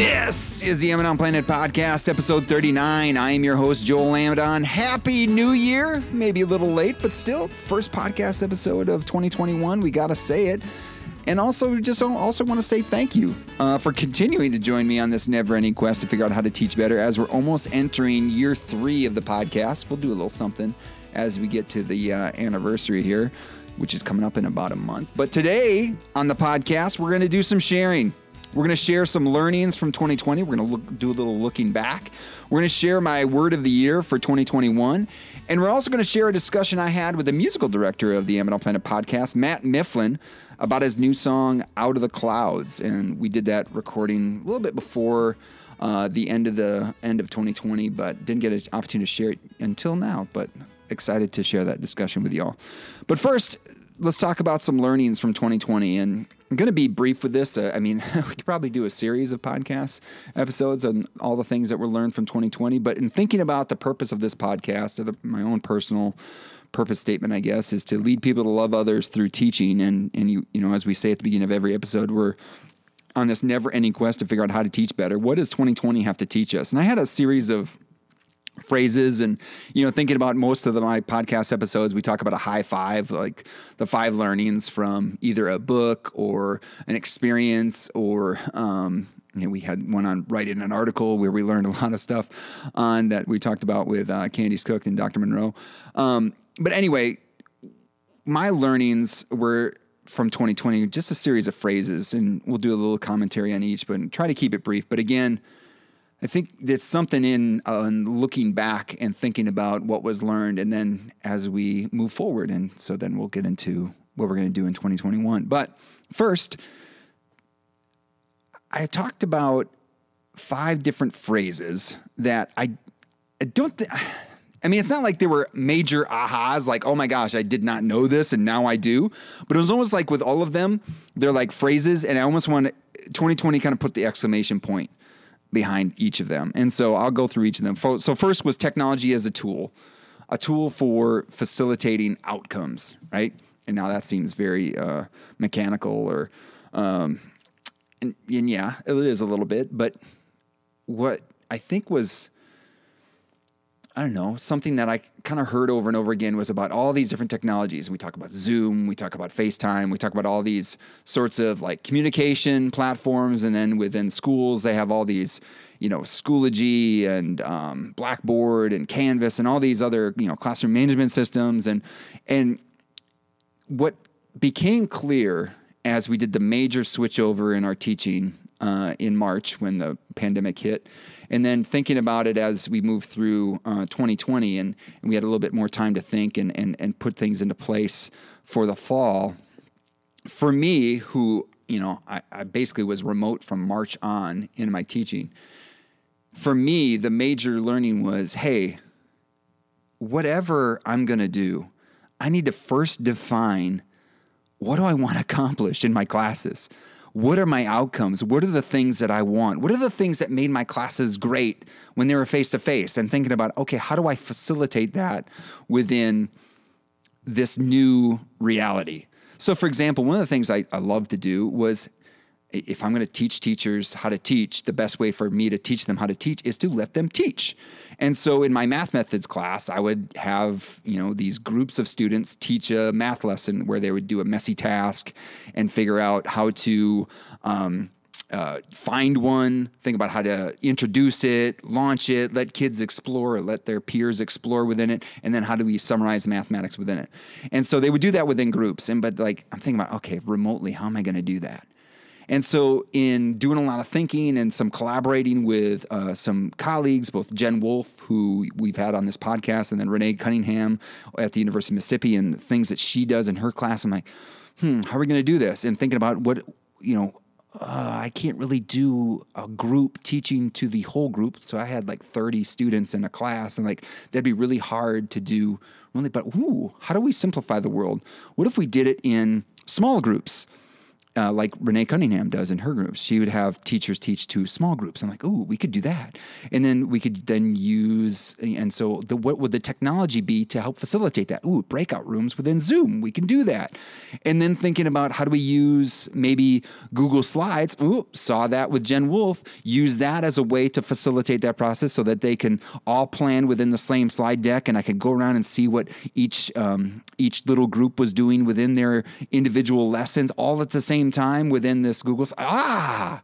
This is the Amidon Planet Podcast, episode 39. I am your host, Joel Amidon. Happy New Year! Maybe a little late, but still, first podcast episode of 2021. We gotta say it. And also, just also want to say thank you uh, for continuing to join me on this never-ending quest to figure out how to teach better. As we're almost entering year three of the podcast, we'll do a little something as we get to the uh, anniversary here, which is coming up in about a month. But today on the podcast, we're going to do some sharing. We're going to share some learnings from 2020. We're going to look, do a little looking back. We're going to share my word of the year for 2021. And we're also going to share a discussion I had with the musical director of the Amidon Planet podcast, Matt Mifflin, about his new song, Out of the Clouds. And we did that recording a little bit before uh, the end of the end of 2020, but didn't get an opportunity to share it until now. But excited to share that discussion with y'all. But first, let's talk about some learnings from 2020. And I'm going to be brief with this. Uh, I mean, we could probably do a series of podcast episodes on all the things that were learned from 2020. But in thinking about the purpose of this podcast, or the, my own personal purpose statement, I guess, is to lead people to love others through teaching. And and you you know, as we say at the beginning of every episode, we're on this never-ending quest to figure out how to teach better. What does 2020 have to teach us? And I had a series of phrases and you know thinking about most of the, my podcast episodes we talk about a high five like the five learnings from either a book or an experience or um, you know, we had one on writing an article where we learned a lot of stuff on that we talked about with uh, Candice Cook and Dr. Monroe. Um, but anyway, my learnings were from 2020, just a series of phrases, and we'll do a little commentary on each, but try to keep it brief. But again, I think there's something in uh, looking back and thinking about what was learned, and then as we move forward, and so then we'll get into what we're going to do in 2021. But first, I talked about five different phrases that I, I don't think. I mean, it's not like there were major ahas, like, oh my gosh, I did not know this and now I do. But it was almost like with all of them, they're like phrases, and I almost want 2020 kind of put the exclamation point behind each of them. And so I'll go through each of them. So, first was technology as a tool, a tool for facilitating outcomes, right? And now that seems very uh, mechanical or, um, and, and yeah, it is a little bit. But what I think was I don't know, something that I kind of heard over and over again was about all these different technologies. We talk about Zoom, we talk about FaceTime, we talk about all these sorts of like communication platforms. And then within schools, they have all these, you know, Schoology and um, Blackboard and Canvas and all these other, you know, classroom management systems. And, and what became clear as we did the major switchover in our teaching uh, in March when the pandemic hit and then thinking about it as we move through uh, 2020 and, and, we had a little bit more time to think and, and, and put things into place for the fall. For me, who, you know, I, I basically was remote from March on in my teaching, for me, the major learning was hey, whatever I'm going to do, I need to first define what do I want to accomplish in my classes? What are my outcomes? What are the things that I want? What are the things that made my classes great when they were face to face? And thinking about, okay, how do I facilitate that within this new reality? So, for example, one of the things I, I love to do was if I'm going to teach teachers how to teach, the best way for me to teach them how to teach is to let them teach. And so in my math methods class, I would have, you know, these groups of students teach a math lesson where they would do a messy task and figure out how to um, uh, find one, think about how to introduce it, launch it, let kids explore, let their peers explore within it, and then how do we summarize mathematics within it? And so they would do that within groups. And but like I'm thinking about, okay, remotely, how am I going to do that? And so, in doing a lot of thinking and some collaborating with uh, some colleagues, both Jen Wolf, who we've had on this podcast, and then Renee Cunningham at the University of Mississippi, and the things that she does in her class, I'm like, hmm, how are we going to do this? And thinking about what, you know, uh, I can't really do a group teaching to the whole group. So I had like 30 students in a class, and like that'd be really hard to do. Really, but ooh, how do we simplify the world? What if we did it in small groups? Uh, like Renee Cunningham does in her groups. She would have teachers teach to small groups. I'm like, oh, we could do that, and then we could then use. And so, the, what would the technology be to help facilitate that? Ooh, breakout rooms within Zoom. We can do that, and then thinking about how do we use maybe Google Slides. Ooh, saw that with Jen Wolf. Use that as a way to facilitate that process so that they can all plan within the same slide deck, and I could go around and see what each um, each little group was doing within their individual lessons, all at the same same time within this Google. Ah,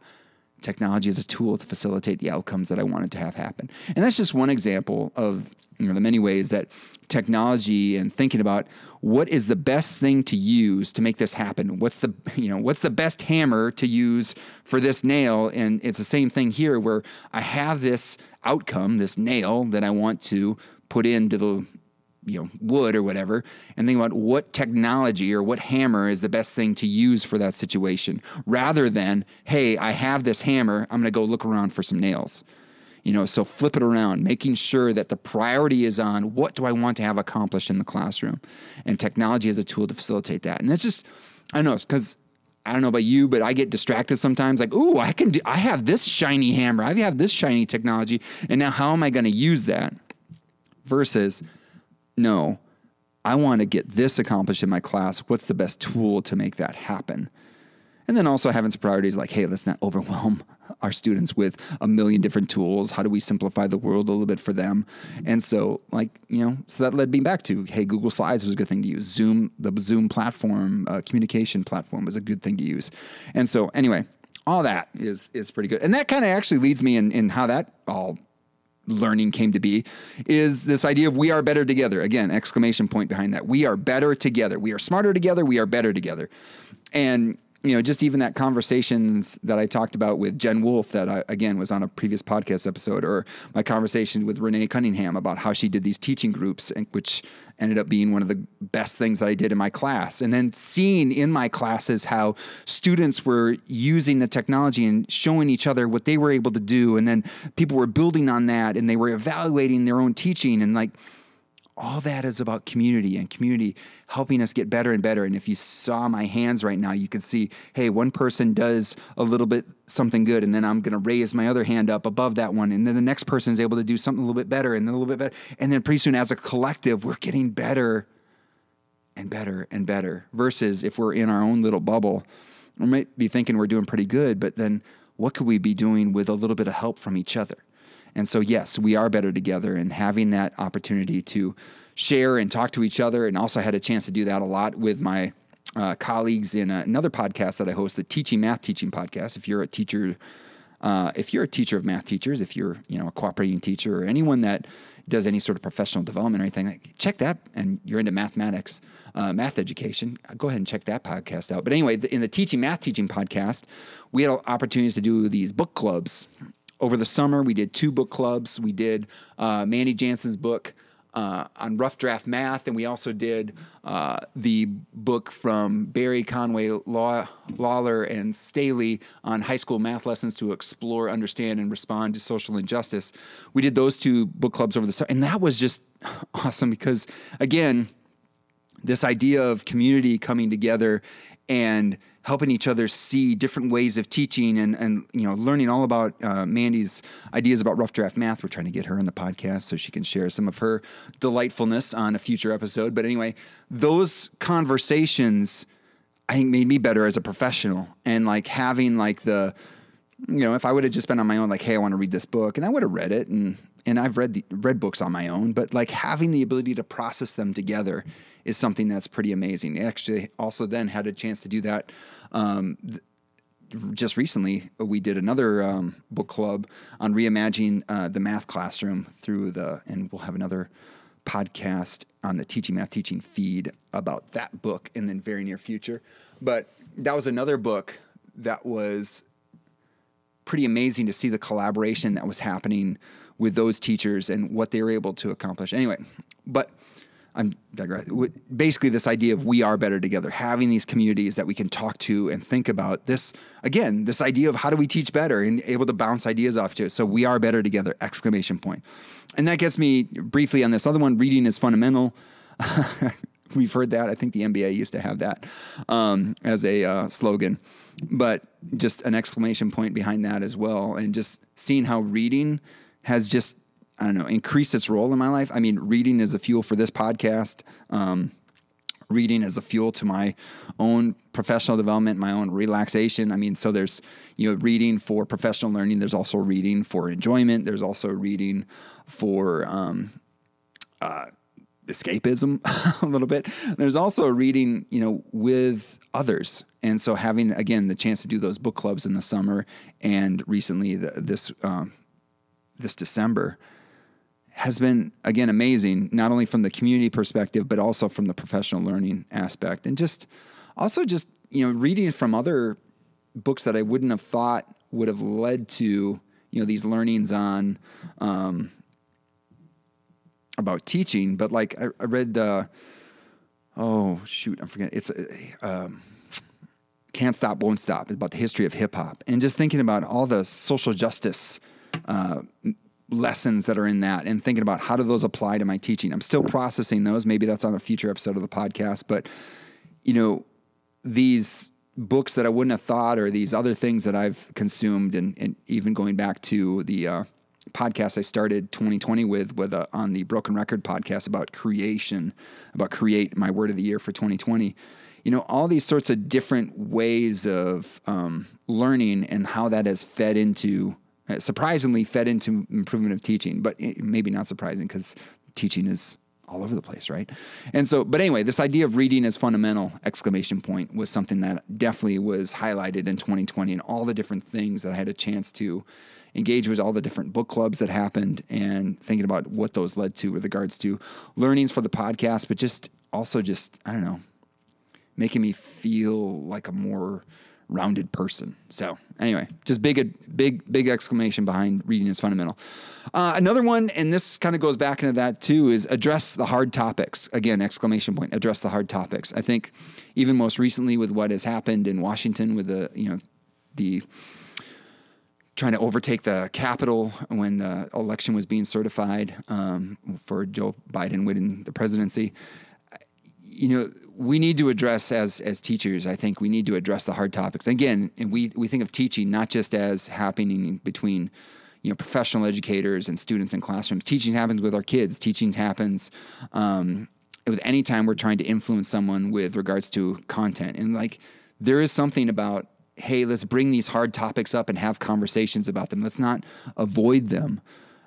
technology is a tool to facilitate the outcomes that I wanted to have happen. And that's just one example of you know the many ways that technology and thinking about what is the best thing to use to make this happen. What's the you know what's the best hammer to use for this nail? And it's the same thing here where I have this outcome, this nail that I want to put into the you know wood or whatever and think about what technology or what hammer is the best thing to use for that situation rather than hey i have this hammer i'm going to go look around for some nails you know so flip it around making sure that the priority is on what do i want to have accomplished in the classroom and technology is a tool to facilitate that and it's just i know it's because I don't know about you, but I get distracted sometimes. Like, ooh, I can do. I have this shiny hammer. I have this shiny technology, and now how am I going to use that? Versus, no, I want to get this accomplished in my class. What's the best tool to make that happen? And then also having some priorities like, hey, let's not overwhelm our students with a million different tools. How do we simplify the world a little bit for them? And so, like, you know, so that led me back to, hey, Google Slides was a good thing to use. Zoom, the Zoom platform, uh, communication platform was a good thing to use. And so, anyway, all that is is pretty good. And that kind of actually leads me in, in how that all learning came to be is this idea of we are better together. Again, exclamation point behind that. We are better together. We are smarter together. We are better together. And you know, just even that conversations that I talked about with Jen Wolf, that I, again was on a previous podcast episode, or my conversation with Renee Cunningham about how she did these teaching groups, and which ended up being one of the best things that I did in my class. And then seeing in my classes how students were using the technology and showing each other what they were able to do. And then people were building on that and they were evaluating their own teaching and like, all that is about community and community helping us get better and better. And if you saw my hands right now, you could see, hey, one person does a little bit something good, and then I'm going to raise my other hand up above that one, and then the next person is able to do something a little bit better, and then a little bit better, and then pretty soon, as a collective, we're getting better and better and better. Versus if we're in our own little bubble, we might be thinking we're doing pretty good, but then what could we be doing with a little bit of help from each other? And so, yes, we are better together and having that opportunity to share and talk to each other. And also had a chance to do that a lot with my uh, colleagues in another podcast that I host, the Teaching Math Teaching podcast. If you're a teacher, uh, if you're a teacher of math teachers, if you're you know a cooperating teacher or anyone that does any sort of professional development or anything, check that. And you're into mathematics, uh, math education, go ahead and check that podcast out. But anyway, in the Teaching Math Teaching podcast, we had opportunities to do these book clubs over the summer, we did two book clubs. We did uh, Mandy Jansen's book uh, on rough draft math, and we also did uh, the book from Berry Conway Law, Lawler and Staley on high school math lessons to explore, understand, and respond to social injustice. We did those two book clubs over the summer, and that was just awesome because, again, this idea of community coming together and helping each other see different ways of teaching and, and you know learning all about uh, Mandy's ideas about rough draft math. We're trying to get her on the podcast so she can share some of her delightfulness on a future episode. But anyway, those conversations I think made me better as a professional and like having like the you know if I would have just been on my own like hey I want to read this book and I would have read it and and I've read the, read books on my own but like having the ability to process them together is something that's pretty amazing. I Actually, also then had a chance to do that. Um, th- just recently, we did another um, book club on reimagining uh, the math classroom through the, and we'll have another podcast on the teaching math teaching feed about that book in the very near future. But that was another book that was pretty amazing to see the collaboration that was happening with those teachers and what they were able to accomplish. Anyway, but I'm digressing. Basically, this idea of we are better together, having these communities that we can talk to and think about this again, this idea of how do we teach better and able to bounce ideas off to. So we are better together! Exclamation point. And that gets me briefly on this other one. Reading is fundamental. we've heard that. I think the NBA used to have that um, as a uh, slogan, but just an exclamation point behind that as well. And just seeing how reading has just, I don't know, increased its role in my life. I mean, reading is a fuel for this podcast. Um, reading as a fuel to my own professional development, my own relaxation. I mean, so there's, you know, reading for professional learning. There's also reading for enjoyment. There's also reading for, um, uh, escapism a little bit. There's also reading, you know, with others. And so having again the chance to do those book clubs in the summer and recently the, this um, this December has been again amazing not only from the community perspective but also from the professional learning aspect and just also just you know reading from other books that I wouldn't have thought would have led to you know these learnings on um, about teaching, but like I, I read, uh, oh shoot, I'm forgetting. It's um, can't stop, won't stop. About the history of hip hop, and just thinking about all the social justice uh, lessons that are in that, and thinking about how do those apply to my teaching. I'm still processing those. Maybe that's on a future episode of the podcast, but you know these books that I wouldn't have thought, or these other things that I've consumed, and, and even going back to the uh, podcast I started 2020 with, with a, on the Broken Record podcast about creation, about create my word of the year for 2020. You know, all these sorts of different ways of um, learning and how that has fed into, uh, Uh, surprisingly, fed into improvement of teaching, but maybe not surprising because teaching is all over the place, right? And so, but anyway, this idea of reading as fundamental exclamation point was something that definitely was highlighted in 2020 and all the different things that I had a chance to engage with all the different book clubs that happened and thinking about what those led to with regards to learnings for the podcast, but just also just, I don't know, making me feel like a more rounded person. So anyway, just big, big, big exclamation behind reading is fundamental. Uh, another one, and this kind of goes back into that too, is address the hard topics. Again, exclamation point, address the hard topics. I think even most recently with what has happened in Washington with the, you know, the trying to overtake the Capitol when the election was being certified um, for Joe Biden winning the presidency. You know, we need to address as as teachers. I think we need to address the hard topics. Again, and we we think of teaching not just as happening between you know professional educators and students in classrooms. Teaching happens with our kids. Teaching happens. Um, with any time we're trying to influence someone with regards to content and like there is something about hey, let's bring these hard topics up and have conversations about them. Let's not avoid them.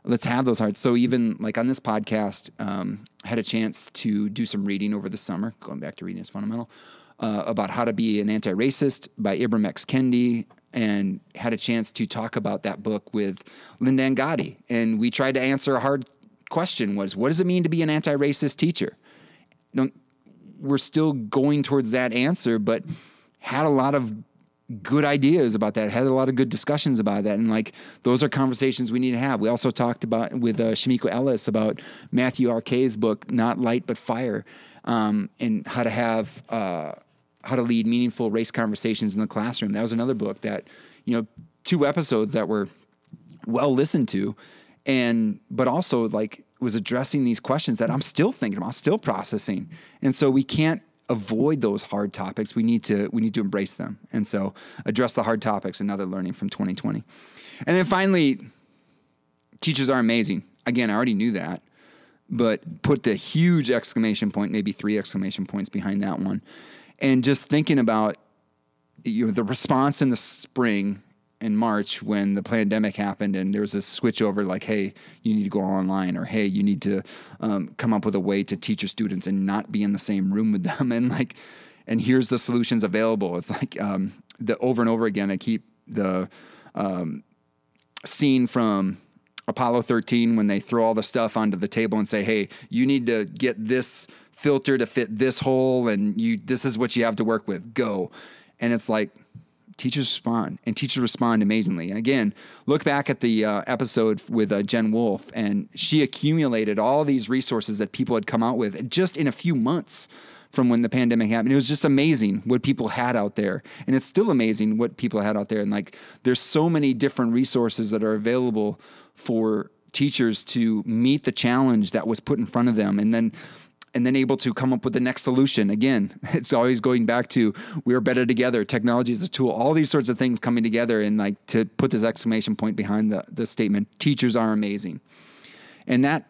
Let's have those hard. So even like on this podcast, um, had a chance to do some reading over the summer. Going back to reading is fundamental uh, about how to be an anti-racist by Ibram X Kendi, and had a chance to talk about that book with Linda Angotti. And we tried to answer a hard question: was what does it mean to be an anti-racist teacher? Don't, we're still going towards that answer, but had a lot of good ideas about that, had a lot of good discussions about that. And like, those are conversations we need to have. We also talked about with uh, Shamiko Ellis about Matthew R. Kay's book, Not Light But Fire, um, and how to have, uh, how to lead meaningful race conversations in the classroom. That was another book that, you know, two episodes that were well listened to and, but also like, was addressing these questions that I'm still thinking about, still processing. And so we can't avoid those hard topics. We need to we need to embrace them. And so address the hard topics, another learning from 2020. And then finally, teachers are amazing. Again, I already knew that, but put the huge exclamation point, maybe three exclamation points behind that one. And just thinking about you know the response in the spring in March when the pandemic happened and there was a switch over like, hey, you need to go online or hey, you need to um, come up with a way to teach your students and not be in the same room with them and like, and here's the solutions available. It's like um, the over and over again. I keep the um, scene from Apollo 13 when they throw all the stuff onto the table and say, hey, you need to get this filter to fit this hole and you this is what you have to work with. Go. And it's like teachers respond and teachers respond amazingly. And again, look back at the uh, episode with uh, Jen Wolf, and she accumulated all these resources that people had come out with just in a few months from when the pandemic happened. It was just amazing what people had out there. And it's still amazing what people had out there. And like, there's so many different resources that are available for teachers to meet the challenge that was put in front of them. And then and then able to come up with the next solution. Again, it's always going back to we are better together. Technology is a tool. All these sorts of things coming together, and like to put this exclamation point behind the the statement: teachers are amazing, and that.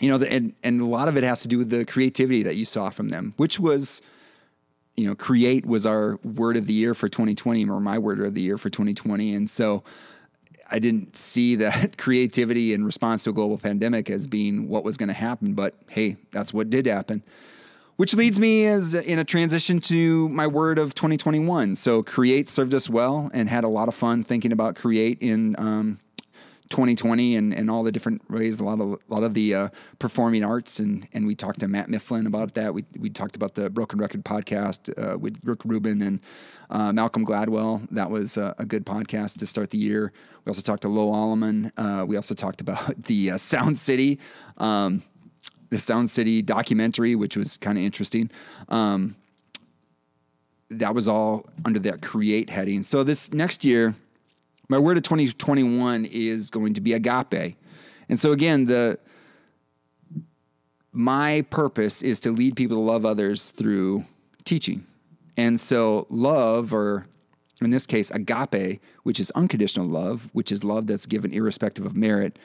You know, and and a lot of it has to do with the creativity that you saw from them, which was, you know, create was our word of the year for 2020, or my word of the year for 2020, and so I didn't see that creativity in response to a global pandemic as being what was going to happen, but hey, that's what did happen. Which leads me as in a transition to my word of 2021. So create served us well and had a lot of fun thinking about create in um, 2020 and, and all the different ways, a lot of a lot of the uh, performing arts, and and we talked to Matt Mifflin about that. We we talked about the Broken Record podcast uh, with Rick Rubin and uh, Malcolm Gladwell. That was a, a, good podcast to start the year. We also talked to Lo Alleman. Uh, we also talked about the uh, Sound City. Um, the Sound City documentary, which was kind of interesting. Um, that was all under that create heading. So this next year, my word of 2021 is going to be agape. And so again, the my purpose is to lead people to love others through teaching. And so love or in this case agape, which is unconditional love, which is love that's given irrespective of merit,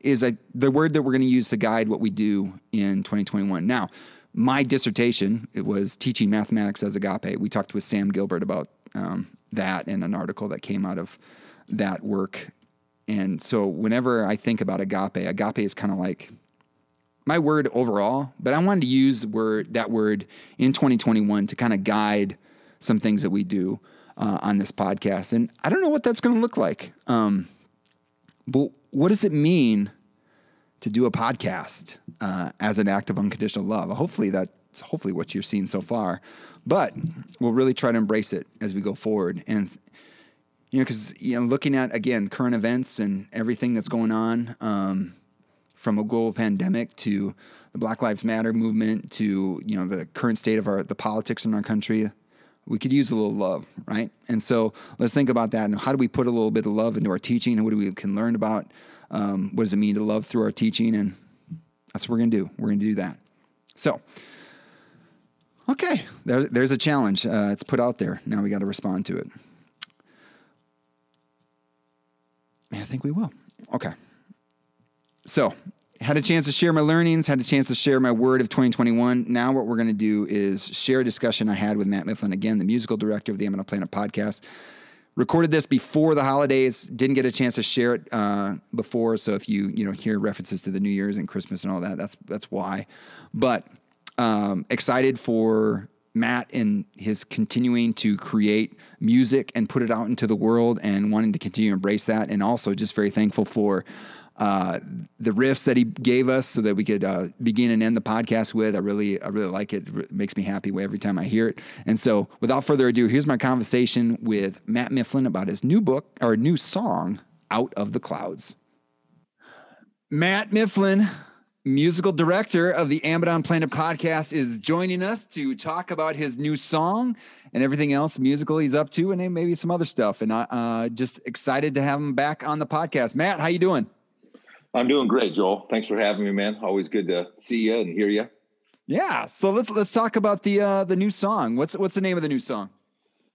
is a, the word that we're going to use to guide what we do in 2021. Now, my dissertation it was teaching mathematics as agape. We talked with Sam Gilbert about um, that in an article that came out of that work. And so whenever I think about agape, agape is kind of like my word overall, but I wanted to use word that word in 2021 to kind of guide some things that we do uh, on this podcast. And I don't know what that's going to look like. Um, but what does it mean to do a podcast uh, as an act of unconditional love? Hopefully that's hopefully what you're seeing so far. But we'll really try to embrace it as we go forward. And you know, because you know, looking at again current events and everything that's going on, um, from a global pandemic to the Black Lives Matter movement to you know the current state of our the politics in our country, we could use a little love, right? And so let's think about that and how do we put a little bit of love into our teaching and what do we can learn about um, what does it mean to love through our teaching and that's what we're gonna do. We're gonna do that. So. Okay, there, there's a challenge. Uh, it's put out there. Now we got to respond to it. I think we will. Okay. So, had a chance to share my learnings, had a chance to share my word of 2021. Now, what we're going to do is share a discussion I had with Matt Mifflin, again, the musical director of the Amidon Planet podcast. Recorded this before the holidays, didn't get a chance to share it uh, before. So, if you you know hear references to the New Year's and Christmas and all that, that's that's why. But um, excited for Matt and his continuing to create music and put it out into the world and wanting to continue to embrace that. And also just very thankful for uh, the riffs that he gave us so that we could uh, begin and end the podcast with. I really, I really like it. It makes me happy every time I hear it. And so without further ado, here's my conversation with Matt Mifflin about his new book or new song, Out of the Clouds. Matt Mifflin musical director of the Amidon Planet podcast, is joining us to talk about his new song and everything else musical he's up to, and maybe some other stuff. And I uh, just excited to have him back on the podcast. Matt, how you doing? I'm doing great, Joel. Thanks for having me, man. Always good to see you and hear you. Yeah. So let's let's talk about the uh, the new song. What's what's the name of the new song?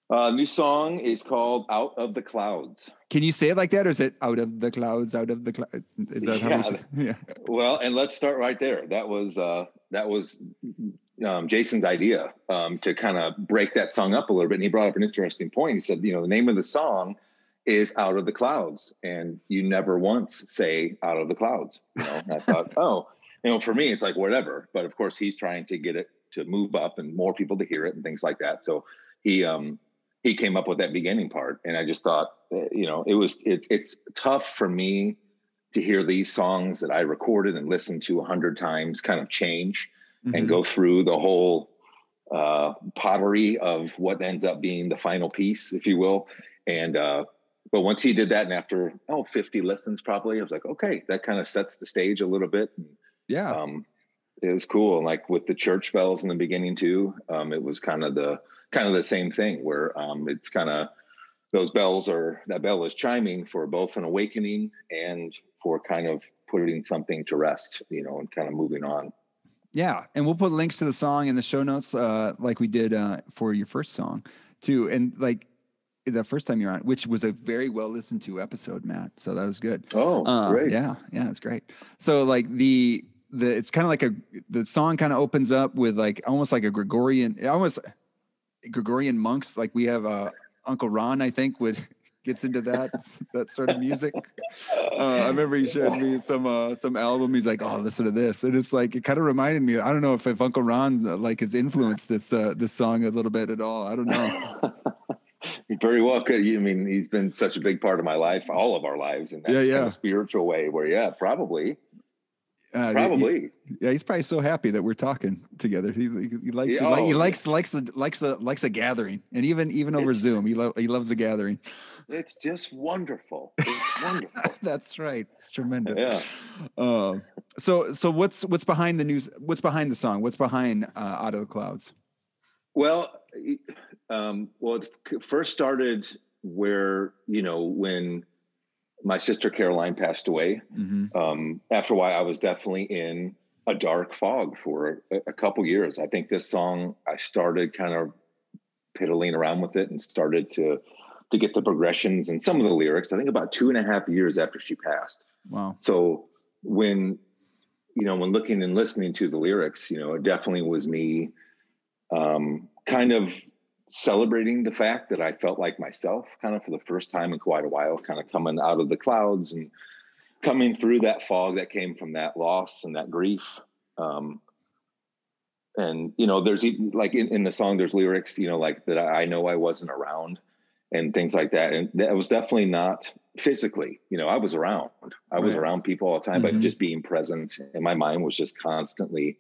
Uh, new song is called "Out of the Clouds." Can you say it like that, or is it "Out of the Clouds"? Out of the clouds? Is that yeah. how? We yeah. Well, and let's start right there. That was uh, that was um, Jason's idea um, to kind of break that song up a little bit, and he brought up an interesting point. He said, you know, the name of the song is "Out of the Clouds," and you never once say "Out of the Clouds." You know, and I thought, oh, you know, for me, it's like whatever. But of course, he's trying to get it to move up and more people to hear it and things like that. So he um he came up with that beginning part and i just thought eh, you know it was it, it's tough for me to hear these songs that i recorded and listened to a hundred times kind of change mm-hmm. and go through the whole uh, pottery of what ends up being the final piece if you will and uh, but once he did that and after oh 50 listens probably i was like okay that kind of sets the stage a little bit yeah um, it was cool and like with the church bells in the beginning too um, it was kind of the kind of the same thing where um, it's kind of those bells are that bell is chiming for both an awakening and for kind of putting something to rest, you know, and kind of moving on. Yeah, and we'll put links to the song in the show notes, uh, like we did uh, for your first song, too. And like the first time you're on, which was a very well listened to episode, Matt. So that was good. Oh, uh, great. Yeah, yeah, it's great. So like the the it's kind of like a the song kind of opens up with like almost like a Gregorian, almost Gregorian monks. Like we have uh, Uncle Ron, I think, would gets into that that sort of music. Uh, I remember he showed me some uh, some album. He's like, "Oh, listen to this," and it's like it kind of reminded me. I don't know if, if Uncle Ron uh, like has influenced this uh, this song a little bit at all. I don't know. Very well could. I mean, he's been such a big part of my life, all of our lives, in that yeah, yeah. Kind of spiritual way. Where, yeah, probably. Uh, probably. He, yeah, he's probably so happy that we're talking together. He, he, likes yeah, he, oh, he likes likes a, likes a likes a gathering, and even even over Zoom, he lo- he loves a gathering. It's just wonderful. It's wonderful. That's right. It's tremendous. Yeah. Uh, so so what's what's behind the news? What's behind the song? What's behind uh, Out of the Clouds? Well, um, well, it first started where you know when my sister Caroline passed away. Mm-hmm. Um, after a while, I was definitely in a dark fog for a, a couple years. I think this song I started kind of piddling around with it and started to to get the progressions and some of the lyrics. I think about two and a half years after she passed. Wow. So when you know when looking and listening to the lyrics, you know, it definitely was me um, kind of celebrating the fact that I felt like myself, kind of for the first time in quite a while, kind of coming out of the clouds and coming through that fog that came from that loss and that grief. Um, and you know, there's even like in, in the song, there's lyrics, you know, like that I know I wasn't around and things like that. And that was definitely not physically, you know, I was around, I was right. around people all the time, mm-hmm. but just being present and my mind was just constantly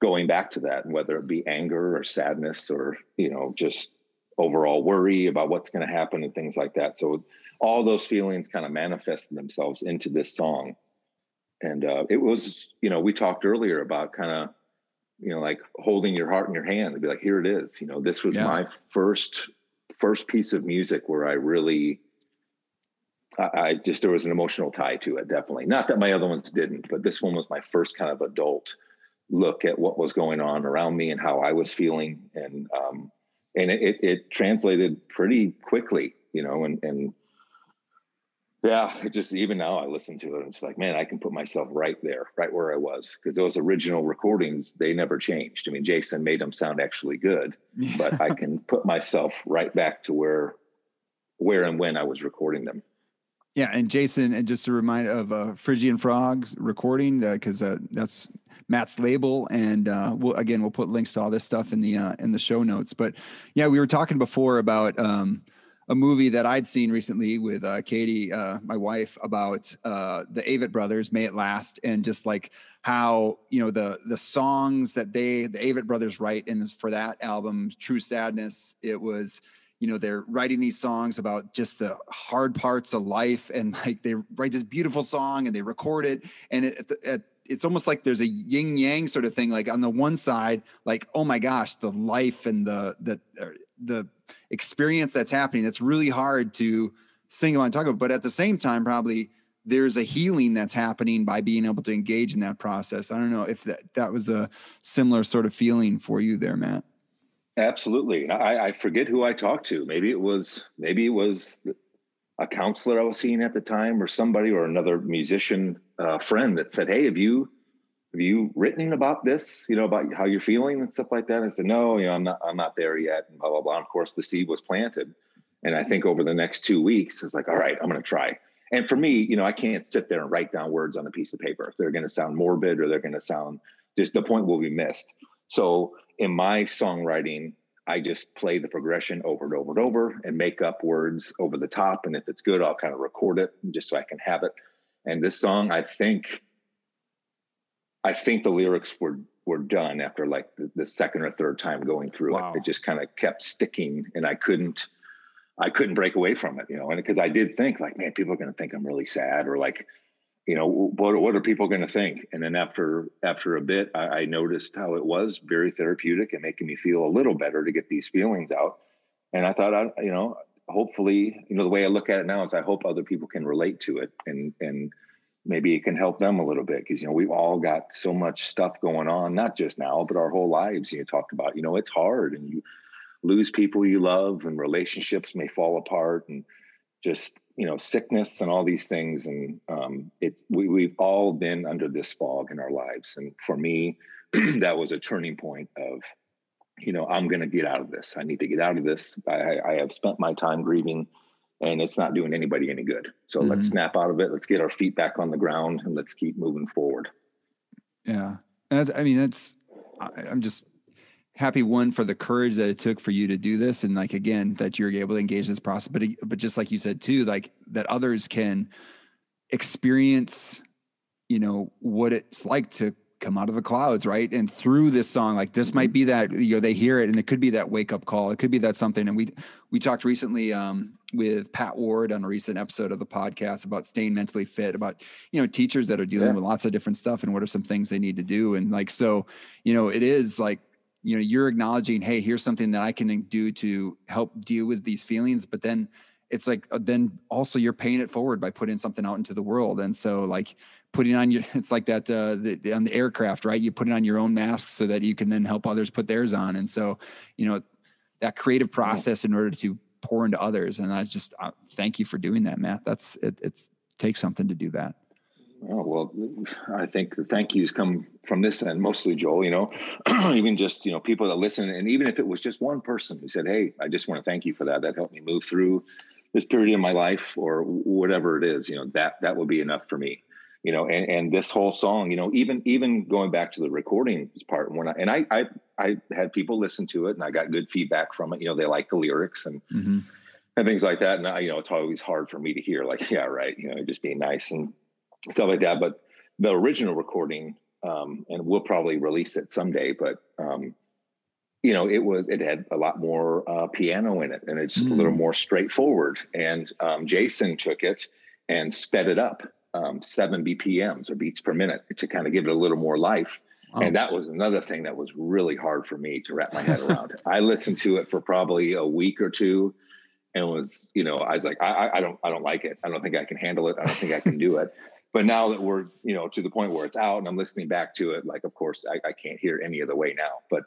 going back to that and whether it be anger or sadness or, you know, just overall worry about what's going to happen and things like that. So all those feelings kind of manifested themselves into this song. And uh, it was, you know, we talked earlier about kind of, you know, like holding your heart in your hand and be like, here it is. You know, this was yeah. my first first piece of music where I really, I, I, just there was an emotional tie to it. Definitely, not that my other ones didn't, but this one was my first kind of adult look at what was going on around me and how I was feeling, and um, and it, it translated pretty quickly, you know, and and yeah, it just even now I listen to it, it's like, man, I can put myself right there, right where I was, because those original recordings they never changed. I mean, Jason made them sound actually good, but I can put myself right back to where, where and when I was recording them. Yeah, and Jason, and just a reminder of uh, Phrygian Frogs recording because uh, uh, that's Matt's label, and uh, we'll again we'll put links to all this stuff in the uh, in the show notes. But yeah, we were talking before about. Um, a movie that I'd seen recently with uh, Katie, my wife, about the Avett brothers, "May It Last," and just like how you know the the songs that they the Avett brothers write, and for that album, "True Sadness," it was you know they're writing these songs about just the hard parts of life, and like they write this beautiful song and they record it, and it, it's almost like there's a yin yang sort of thing. Like on the one side, like oh my gosh, the life and the the er, the experience that's happening it's really hard to sing about and talk about. But at the same time probably there's a healing that's happening by being able to engage in that process. I don't know if that, that was a similar sort of feeling for you there matt absolutely. I, I forget who i talked to. Maybe it was maybe it was a counselor i was seeing at the time or somebody or another musician uh, friend that said hey have you have you written about this? You know about how you're feeling and stuff like that? I said no you know i'm not i'm not there yet and blah blah blah. And of course the seed was planted. And i think over the next two weeks it's like all right i'm going to try. And for me you know i can't sit there and write down words on a piece of paper. They're going to sound morbid or they're going to sound just the point will be missed. So in my songwriting i just play the progression over and over and over and make up words over the top and if it's good i'll kind of record it just so i can have it and this song i think I think the lyrics were were done after like the, the second or third time going through wow. it. It just kind of kept sticking, and I couldn't I couldn't break away from it, you know. And because I did think like, man, people are going to think I'm really sad, or like, you know, what what are people going to think? And then after after a bit, I, I noticed how it was very therapeutic and making me feel a little better to get these feelings out. And I thought, I, you know, hopefully, you know, the way I look at it now is I hope other people can relate to it and and maybe it can help them a little bit because you know we've all got so much stuff going on not just now but our whole lives you talked about you know it's hard and you lose people you love and relationships may fall apart and just you know sickness and all these things and um, it we, we've all been under this fog in our lives and for me that was a turning point of you know i'm going to get out of this. I need to get out of this. I, I have spent my time grieving and it's not doing anybody any good. So mm-hmm. let's snap out of it. Let's get our feet back on the ground and let's keep moving forward. Yeah. I mean that's i'm just happy one for the courage that it took for you to do this and like again that you're able to engage this process but but just like you said too like that others can experience you know what it's like to come out of the clouds right and through this song like this might mm-hmm. be that you know they hear it and it could be that wake up call it could be that something and we we talked recently um with Pat Ward on a recent episode of the podcast about staying mentally fit, about you know teachers that are dealing yeah. with lots of different stuff and what are some things they need to do, and like so, you know, it is like you know you're acknowledging hey here's something that i can do to help deal with these feelings but then it's like uh, then also you're paying it forward by putting something out into the world. And so like putting on your it's like that uh the, the, on the aircraft right? You put it on your own mask so that you can then help others put theirs on. And so you know that creative process in order to pour into others. And i just uh, thank you for doing that matt. That's it it's takes something to do that Oh, well, I think the thank yous come from this end, mostly Joel, you know, even just, you know, people that listen. And even if it was just one person who said, Hey, I just want to thank you for that. That helped me move through this period in my life or whatever it is, you know, that, that would be enough for me, you know, and, and this whole song, you know, even, even going back to the recording part and when I, and I, I, I had people listen to it and I got good feedback from it. You know, they like the lyrics and, mm-hmm. and things like that. And I, you know, it's always hard for me to hear like, yeah, right. You know, just being nice and, stuff like that. But the original recording, um, and we'll probably release it someday, but um, you know, it was it had a lot more uh, piano in it, and it's mm. a little mm. more straightforward. And um, Jason took it and sped it up um, seven BPMs or beats per minute to kind of give it a little more life. Oh. And that was another thing that was really hard for me to wrap my head around. I listened to it for probably a week or two and was, you know, I was like, I, I don't, I don't like it. I don't think I can handle it. I don't think I can do it but now that we're you know to the point where it's out and i'm listening back to it like of course i, I can't hear any of the way now. But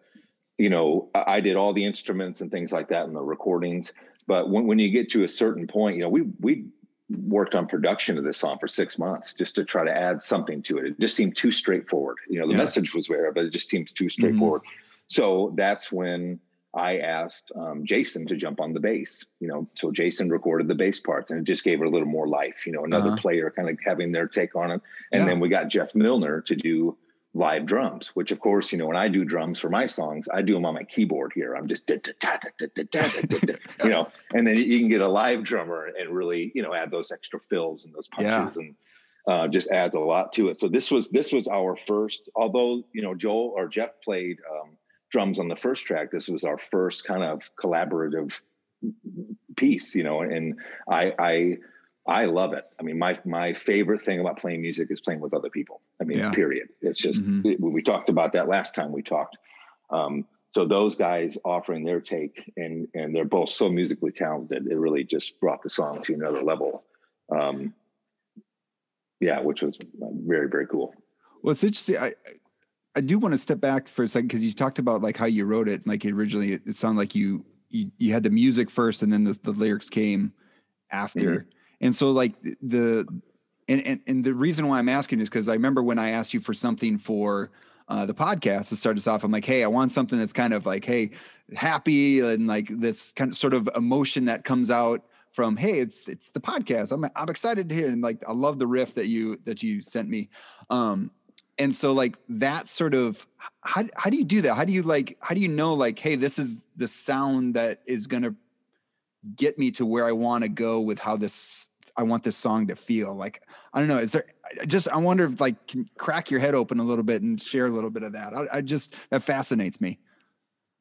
you know I, I, did all the instruments and things like that in the recordings. But when, when you get to a certain point you know we we worked on production of this song for six months just to try to add something to it. It just seemed too straightforward. You know the yeah. message was there but it just seems too straightforward. Mm-hmm. so that's when I asked um, Jason to jump on the bass, you know, so Jason recorded the bass parts and it just gave it a little more life, you know, another uh-huh. player kind of having their take on it. And yeah. then we got Jeff Milner to do live drums, which of course, you know, when I do drums for my songs, I do them on my keyboard here. I'm just, you know, and then you can get a live drummer and really, you know, add those extra fills and those punches yeah. and uh, just adds a lot to it. So this was, this was our first, although, you know, Joel or Jeff played, um, drums on the first track. This was our first kind of collaborative piece, you know, and I, I, I love it. I mean, my my favorite thing about playing music is playing with other people. I mean, yeah. period. It's just mm-hmm. it, we talked about that last time we talked. Um, so those guys offering their take, and and they're both so musically talented. It really just brought the song to another level. Um, yeah, which was very very cool. Well, it's interesting. I I do want to step back for a second because you talked about like how you wrote it. Like originally, it sounded like you you, you had the music first, and then the, the lyrics came after. Mm-hmm. And so, like the and, and and the reason why I'm asking is because I remember when I asked you for something for uh, the podcast to start us off. I'm like, hey, I want something that's kind of like, hey, happy and like this kind of sort of emotion that comes out from hey it's it's the podcast i'm i'm excited to hear and like i love the riff that you that you sent me um and so like that sort of how, how do you do that? How do you like how do you know like hey this is the sound that is going to get me to where i want to go with how this i want this song to feel? Like i don't know is there just i wonder if like can crack your head open a little bit and share a little bit of that. I, I just that fascinates me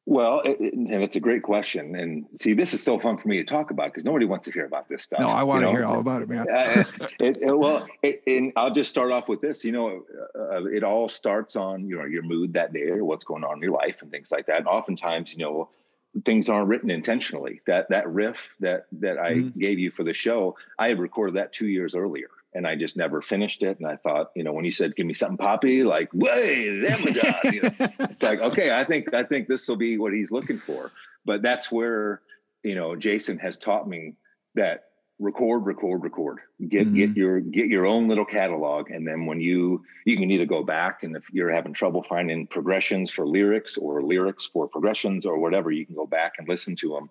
well, it, it, and it's a great question. And see, this is so fun for me to talk about because nobody wants to hear about this stuff. No, I want to know? hear all about it, man. uh, it, well, and I'll just start off with this. You know, uh, it all starts on you know your mood that day or what's going on in your life and things like that. And oftentimes, you know, things aren't written intentionally. That that riff that that I mm-hmm. gave you for the show, I had recorded that two years earlier. And I just never finished it. And I thought, you know, when you said, give me something poppy, like, way, you know, it's like, okay, I think, I think this will be what he's looking for. But that's where, you know, Jason has taught me that record, record, record, get, mm-hmm. get your, get your own little catalog. And then when you, you can either go back and if you're having trouble finding progressions for lyrics or lyrics for progressions or whatever, you can go back and listen to them.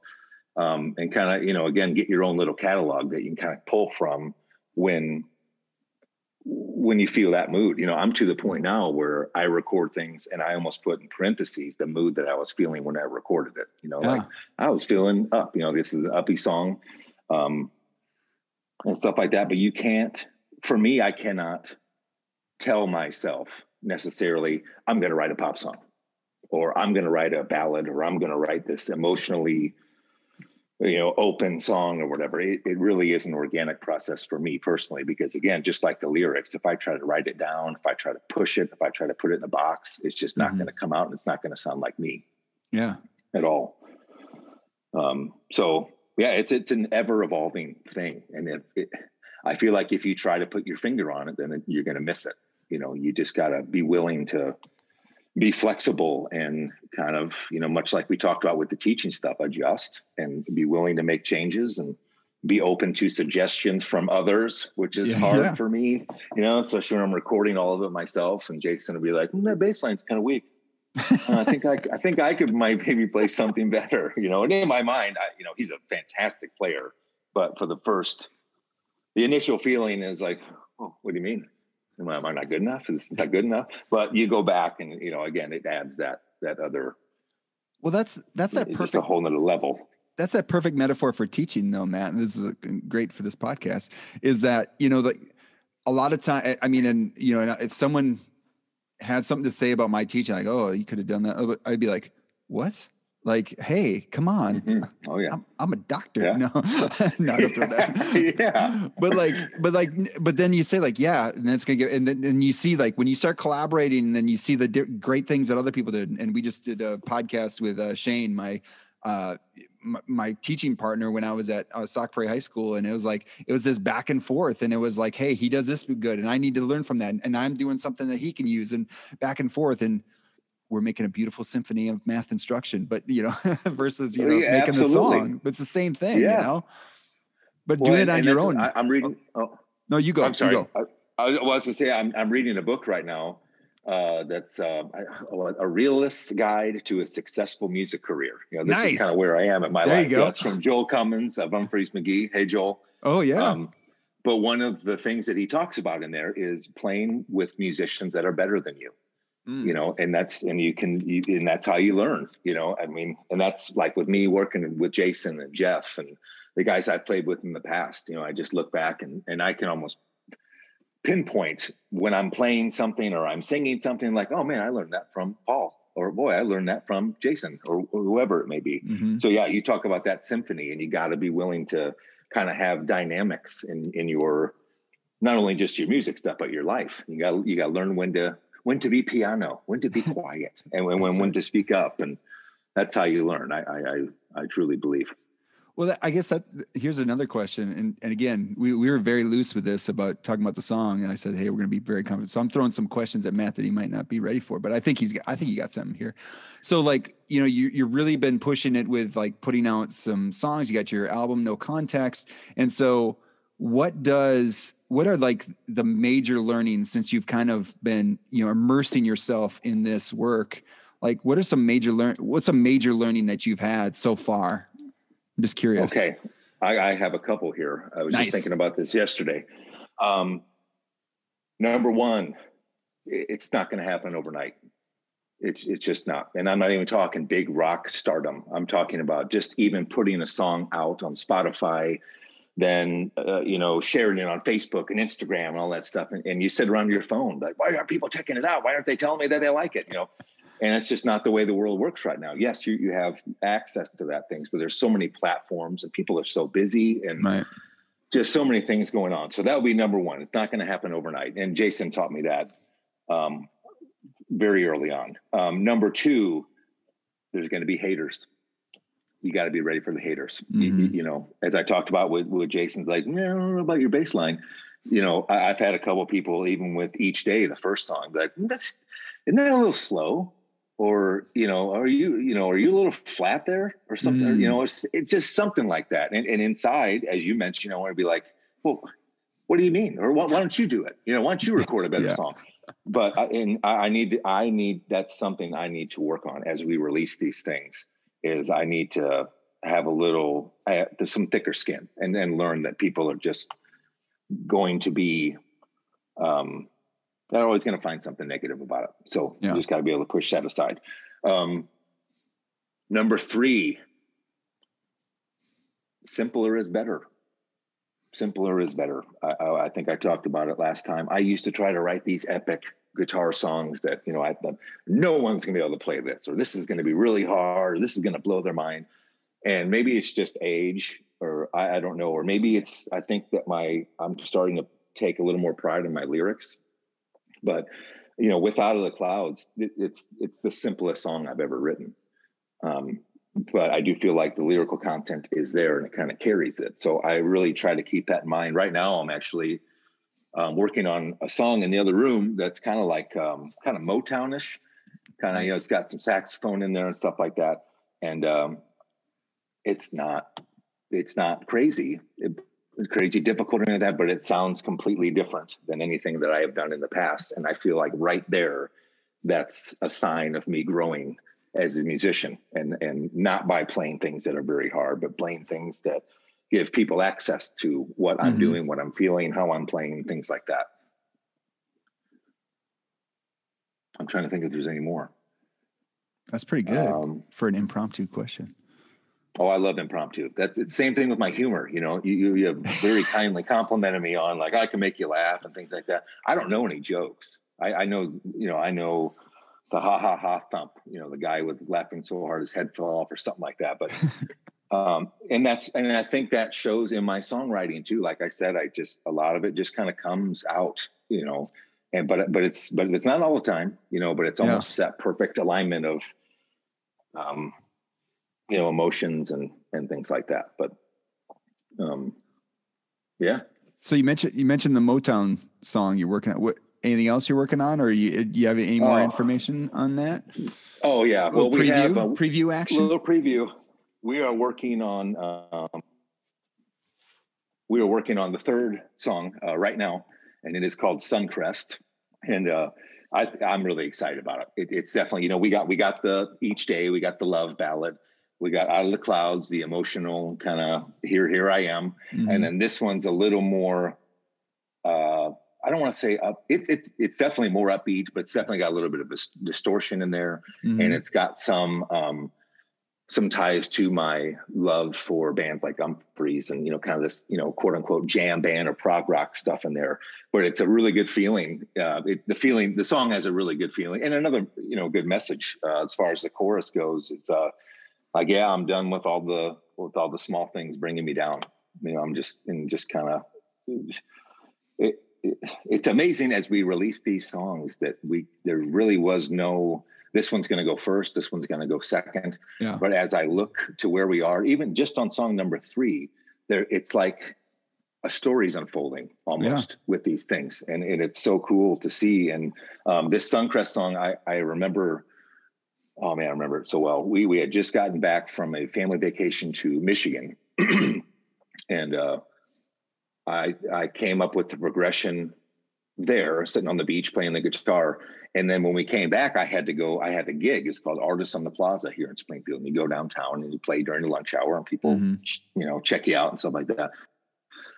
Um, and kind of, you know, again, get your own little catalog that you can kind of pull from when when you feel that mood you know i'm to the point now where i record things and i almost put in parentheses the mood that i was feeling when i recorded it you know yeah. like i was feeling up you know this is an uppy song um and stuff like that but you can't for me i cannot tell myself necessarily i'm going to write a pop song or i'm going to write a ballad or i'm going to write this emotionally you know open song or whatever. It, it really is an organic process for me personally because again just like the lyrics if i try to write it down if i try to push it if i try to put it in a box it's just not mm-hmm. going to come out and it's not going to sound like me yeah. at all. Um so yeah it's it's an ever evolving thing. And if it i feel like if you try to put your finger on it then you're going to miss it. You know you just got to be willing to be flexible and kind of you know much like we talked about with the teaching stuff adjust and be willing to make changes and be open to suggestions from others which is yeah, hard yeah. for me you know especially when i'm recording all of it myself and jason will be like mm, that bass line's kind of weak. Uh, i think I, I think i could might maybe play something better you know and in my mind I, you know he's a fantastic player but for the first the initial feeling is like oh what do you mean am I not good enough? Is that good enough? But you go back and you know, again, it adds that that other. Well, that's that's a perfect a whole nother level. That's a perfect metaphor for teaching, though, Matt. And this is great for this podcast. Is that you know like a lot of time? I mean, and you know, if someone had something to say about my teaching, like, oh, you could have done that, I'd be like, what? Like, hey, come on. Mm-hmm. Oh yeah. I'm, I'm, a doctor. Yeah. No, not after that. yeah. But like, but like, but then you say like, yeah, and then it's gonna get, and then and you see like when you start collaborating, and then you see the di- great things that other people did. And we just did a podcast with uh, Shane, my uh my, my, teaching partner when I was at uh, Sauk Prairie High School, and it was like it was this back and forth, and it was like, hey, he does this good, and I need to learn from that, and I'm doing something that he can use, and back and forth, and we're making a beautiful symphony of math instruction, but you know, versus you know yeah, making absolutely. the song. But it's the same thing, yeah. you know. But well, doing it on your own. I, am reading. Oh, no, you go. I'm sorry. Go. I, I, was going to say I'm I'm reading a book right now uh, that's uh, a realist guide to a successful music career. You know, this nice. is kind of where I am at my there life. You go. That's from Joel Cummins of Umphrey's McGee. Hey, Joel. Oh yeah. Um, but one of the things that he talks about in there is playing with musicians that are better than you mm. you know and that's and you can you, and that's how you learn you know i mean and that's like with me working with jason and jeff and the guys i've played with in the past you know i just look back and and i can almost pinpoint when i'm playing something or i'm singing something like oh man i learned that from paul or boy i learned that from jason or, or whoever it may be mm-hmm. so yeah you talk about that symphony and you got to be willing to kind of have dynamics in in your not only just your music stuff but your life you got you got to learn when to when to be piano, when to be quiet, and when when, when to speak up, and that's how you learn. I I I, truly believe. Well, I guess that here's another question, and and again, we, we were very loose with this about talking about the song, and I said, hey, we're going to be very confident. So I'm throwing some questions at Matt that he might not be ready for, but I think he's I think he got something here. So like you know you you've really been pushing it with like putting out some songs. You got your album, No Context, and so what does what are like the major learnings since you've kind of been you know immersing yourself in this work? Like what are some major learn what's a major learning that you've had so far? I'm just curious. Okay. I, I have a couple here. I was nice. just thinking about this yesterday. Um, number one it's not going to happen overnight. It's it's just not. And i'm not even talking big rock stardom. I'm talking about just even putting a song out on spotify then uh, you know sharing it on facebook and instagram and all that stuff. And, and, you sit around your phone like why aren't people checking it out? Why aren't they telling me that they like it? You know? And it's just not the way the world works right now. Yes you, you have access to that things but there's so many platforms and people are so busy and right. just so many things going on. So that would be number one. It's not going to happen overnight. And jason taught me that um, very early on. Um, number two there's going to be haters you got to be ready for the haters. Mm-hmm. You, you, know, as I talked about with, with Jason's like, no, about your baseline. you know, I, have had a couple people even with each day, the first song, like that's isn't that a little slow? Or you know, are you you know, are you a little flat there or something? Mm. you know, it's it's just something like that. And and inside, as you mentioned, I want to be like, well, what do you mean? Or why, why don't you do it? You know, why don't you record a better yeah. song? But I, and I need I need that's something I need to work on as we release these things. Is I need to have a little uh, some thicker skin and then learn that people are just going to be um, they're always going to find something negative about it. So yeah. you just got to be able to push that aside. Um, number three, simpler is better. Simpler is better. I, I, think I talked about it last time. I used to try to write these epic guitar songs that you know I thought no one's to be able to play this, or this is to be really hard, or this is to blow their mind. And maybe it's just age, or I, I don't know, or maybe it's I think that my I'm starting to take a little more pride in my lyrics but you know, with Out of the Clouds, it, it's it's the simplest song I've ever written. Um, but I do feel like the lyrical content is there and it kind of carries it. So I really try to keep that in mind. Right now, I'm actually um, working on a song in the other room that's kind of like um, kind of Motownish, kind of you know, it's got some saxophone in there and stuff like that, and um, it's not it's not crazy. It, crazy difficult or that, but it sounds completely different than anything that I have done in the past. And I feel like right there, that's a sign of me growing as a musician and and not by playing things that are very hard, but playing things that give people access to what I'm mm-hmm. doing, what I'm feeling, how I'm playing, things like that. I'm trying to think if there's any more. That's pretty good um, for an impromptu question. Oh, I love impromptu. That's the same thing with my humor. You know, you, you have very kindly complimented me on like I can make you laugh and things like that. I don't know any jokes. I, I know, you know, I know the ha ha ha thump. You know, the guy with laughing so hard his head fell off or something like that. But um, and that's and I think that shows in my songwriting too. Like I said, I just a lot of it just kind of comes out. You know, and but but it's but it's not all the time. You know, but it's almost yeah. that perfect alignment of um you know emotions and and things like that but um yeah so you mentioned you mentioned the motown song you're working on what anything else you're working on or you do you have any more uh, information on that oh yeah well we preview, have a preview action A little preview we are working on um, we are working on the third song uh, right now and it is called suncrest and uh I, I'm really excited about it. it. It's definitely, you know, we got we got the each day, we got the love ballad, we got out of the clouds the emotional kind of here here i am mm-hmm. and then this one's a little more uh i don't want to say up it, it's it's definitely more upbeat but it's definitely got a little bit of a distortion in there mm-hmm. and it's got some um some ties to my love for bands like Umphrey's and you know kind of this you know quote unquote jam band or prog rock stuff in there, but it's a really good feeling. Uh, it, the feeling the song has a really good feeling and another you know good message uh, as far as the chorus goes. It's uh like yeah i'm done with all the with all the small things bringing me down you know i'm just and just kind of it, it, it's amazing as we release these songs that we there really was no this one's going to go first this one's going to go second yeah. but as i look to where we are even just on song number three there it's like a story's unfolding almost yeah. with these things and, and it's so cool to see and um, this suncrest song i i remember oh man, I remember it so well. We we had just gotten back from a family vacation to Michigan, and uh, I I came up with the progression there, sitting on the beach playing the guitar. And then when we came back, I had to go. I had a gig. It's called Artists on the Plaza here in Springfield. And you go downtown and you play during the lunch hour, and people, mm-hmm. you know, check you out and stuff like that.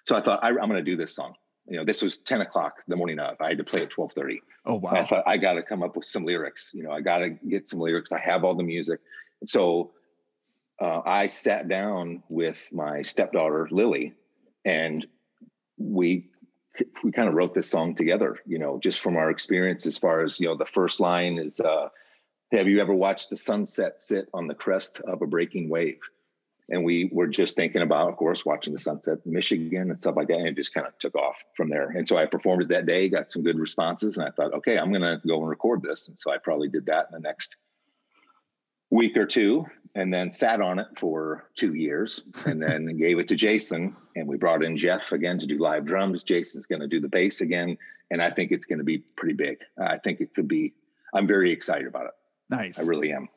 So I thought I, I'm going to do this song you know, this was 10 o'clock the morning of. I had to play at 1230. Oh wow. I thought I got to come up with some lyrics. You know, I got to get some lyrics. I have all the music. And so uh, I sat down with my stepdaughter, Lily, and we we kind of wrote this song together, you know, just from our experience as far as, you know, the first line is uh, have you ever watched the sunset sit on the crest of a breaking wave? and we were just thinking about, of course, watching the sunset in Michigan and stuff like that. And it just kind of took off from there. And so I performed it that day, got some good responses, and I thought, okay, I'm going to go and record this. And so I probably did that in the next week or two and then sat on it for two years and then gave it to Jason. And we brought in Jeff again to do live drums. Jason's going to do the bass again. And I think it's going to be pretty big. I think it could be, I'm very excited about it. Nice. I really am.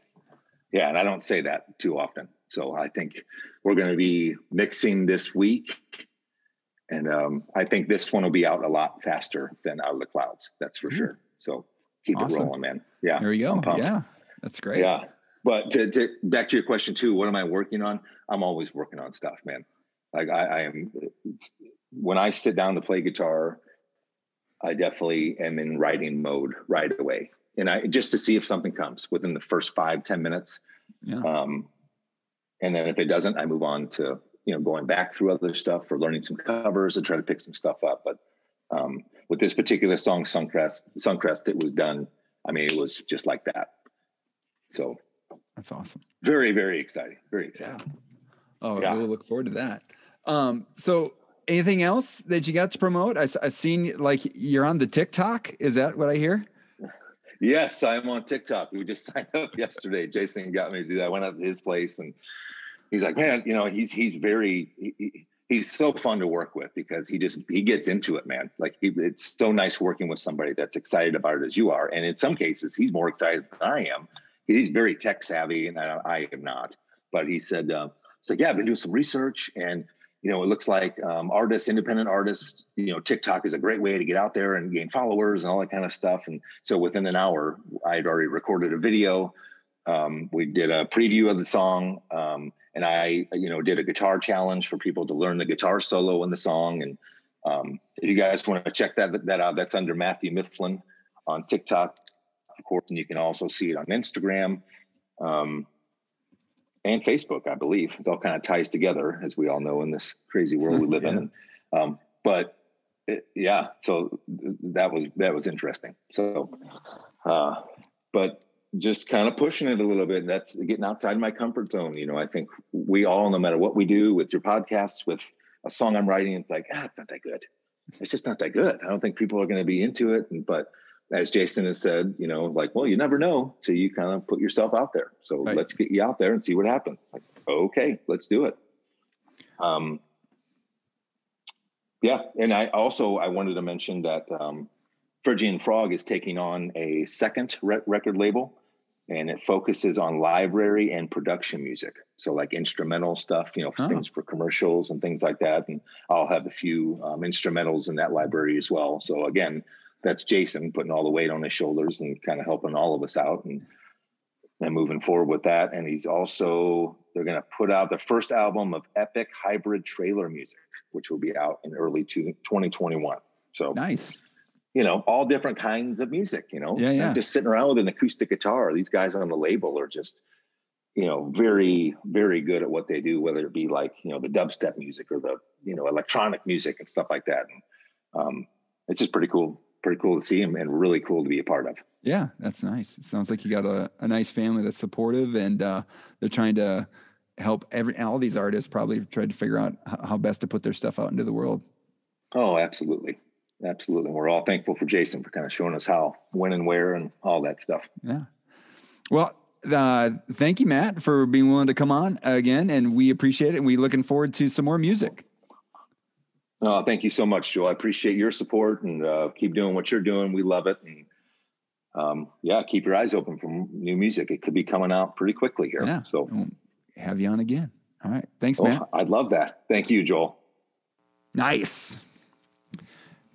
Yeah. And I don't say that too often. So I think we're going to be mixing this week. And um, I think this one will be out a lot faster than Out of the Clouds. That's for mm-hmm. sure. So keep awesome. it rolling, man. Yeah. There you go. Yeah. That's great. Yeah. But to, to, back to your question too, what am I working on? I'm always working on stuff, man. Like I, I am when I sit down to play guitar, I definitely am in writing mode right away. And I just to see if something comes within the first five ten minutes. Yeah. Um, and then if it doesn't, I move on to you know going back through other stuff or learning some covers and try to pick some stuff up. But um, with this particular song, Suncrest, Suncrest, it was done. I mean, it was just like that. So that's awesome. Very, very exciting. Very exciting. Yeah. Oh, yeah. we'll look forward to that. Um, so anything else that you got to promote? I, I seen like you're on the TikTok. Is that what I hear? Yes, I'm on TikTok. We just signed up yesterday. Jason got me to do that. I went up to his place and he's like, man, you know, he's, he's very, he, he's so fun to work with because he just, he gets into it, man. Like he, it's so nice working with somebody that's excited about it as you are. And in some cases, he's more excited than I am he's very tech savvy, and I, I am not. But he said, uh, "So yeah, I've been doing some research, and you know, it looks like um, artists, independent artists, you know, TikTok is a great way to get out there and gain followers and all that kind of stuff. And so within an hour, I had already recorded a video. Um, we did a preview of the song, um, and I, you know, did a guitar challenge for people to learn the guitar solo in the song. And um, if you guys want to check that that out, that's under Matthew Mifflin on TikTok course, and you can also see it on Instagram um, and Facebook, I believe. It all kind of ties together, as we all know, in this crazy world we live yeah. in. Um, but it, yeah, so that was that was interesting. So, uh, but just kind of pushing it a little bit. That's getting outside my comfort zone. You know, I think we all, no matter what we do with your podcasts, with a song I'm writing, it's like, ah, it's not that good. It's just not that good. I don't think people are going to be into it. And, but as Jason has said, you know, like, well, you never know till you kind of put yourself out there. So right. let's get you out there and see what happens. Like, okay, let's do it. Um, yeah, and I also I wanted to mention that um, Phrygian Frog is taking on a second re- record label, and it focuses on library and production music. So like instrumental stuff, you know, oh. things for commercials and things like that. And I'll have a few um, instrumentals in that library as well. So again, that's Jason putting all the weight on his shoulders and kind of helping all of us out and and moving forward with that. And he's also they're going to put out the first album of epic hybrid trailer music, which will be out in early 2021. So nice. You know, all different kinds of music. You know, yeah, yeah. just sitting around with an acoustic guitar. These guys on the label are just you know very very good at what they do whether it be like you know the dubstep music or the you know electronic music and stuff like that and um, it's just pretty cool pretty cool to see him and really cool to be a part of. Yeah, that's nice. It sounds like you got a, a nice family that's supportive and uh, they're trying to help every all these artists probably tried to figure out how best to put their stuff out into the world. Oh, absolutely. Absolutely. We're all thankful for Jason for kind of showing us how, when and where and all that stuff. Yeah. Well, uh, thank you, Matt, for being willing to come on again. And we appreciate it. And we're looking forward to some more music. Oh, thank you so much, Joel. I appreciate your support and uh, keep doing what you're doing. We love it. And um, yeah, keep your eyes open for new music. It could be coming out pretty quickly here. Yeah. So we'll have you on again. All right. Thanks, oh, Matt. I'd love that. Thank you, Joel. Nice.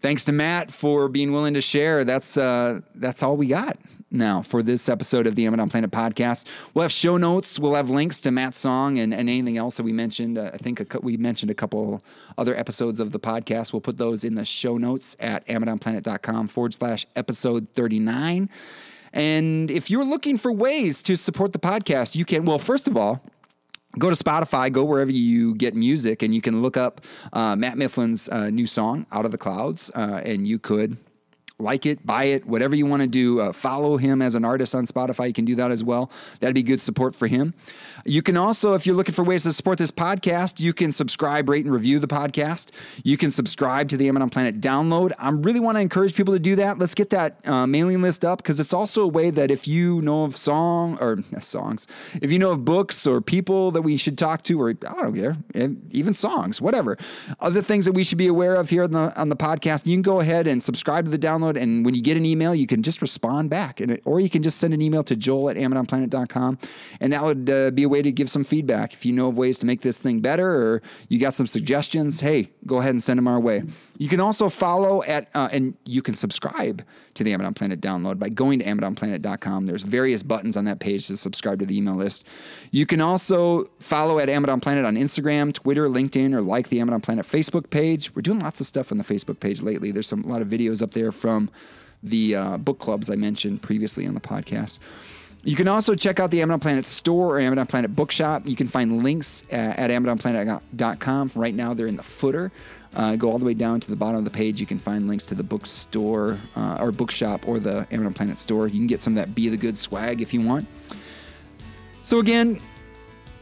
Thanks to Matt for being willing to share. That's uh, that's all we got now for this episode of the Amidon Planet podcast. We'll have show notes. We'll have links to Matt's song and, and anything else that we mentioned. Uh, I think a, we mentioned a couple other episodes of the podcast. We'll put those in the show notes at amidonplanet.com forward slash episode 39. And if you're looking for ways to support the podcast, you can, well, first of all, go to Spotify, go wherever you get music, and you can look up uh, Matt Mifflin's uh, new song, Out of the Clouds, uh, and you could like it, buy it, whatever you want to do. Uh, follow him as an artist on Spotify. You can do that as well. That'd be good support for him. You can also, if you're looking for ways to support this podcast, you can subscribe, rate, and review the podcast. You can subscribe to the Amidon Planet download. I really want to encourage people to do that. Let's get that uh, mailing list up because it's also a way that if you know of song or songs, if you know of books or people that we should talk to, or I don't care, even songs, whatever, other things that we should be aware of here on the on the podcast, you can go ahead and subscribe to the download. And when you get an email, you can just respond back, and or you can just send an email to joel at amidonplanet.com, and that would uh, be a way to give some feedback. If you know of ways to make this thing better, or you got some suggestions, hey, go ahead and send them our way. You can also follow at uh, and you can subscribe to the Amidon Planet download by going to amidonplanet.com. There's various buttons on that page to subscribe to the email list. You can also follow at Amidon Planet on Instagram, Twitter, LinkedIn, or like the Amidon Planet Facebook page. We're doing lots of stuff on the Facebook page lately. There's some a lot of videos up there from the uh, book clubs I mentioned previously on the podcast. You can also check out the Amidon Planet store or Amidon Planet bookshop. You can find links at, at AmidonPlanet.com. Right now, they're in the footer. Uh, go all the way down to the bottom of the page. You can find links to the bookstore uh, or bookshop or the Amidon Planet store. You can get some of that Be the Good swag if you want. So, again,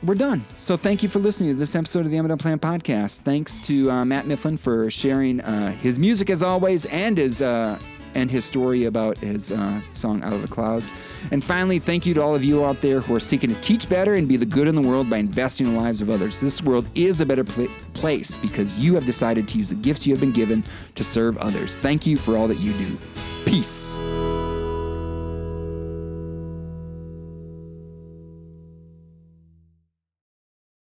we're done. So, thank you for listening to this episode of the Amidon Planet podcast. Thanks to uh, Matt Mifflin for sharing uh, his music as always and his uh, and his story about his uh, song Out of the Clouds. And finally, thank you to all of you out there who are seeking to teach better and be the good in the world by investing in the lives of others. This world is a better pl- place because you have decided to use the gifts you have been given to serve others. Thank you for all that you do. Peace.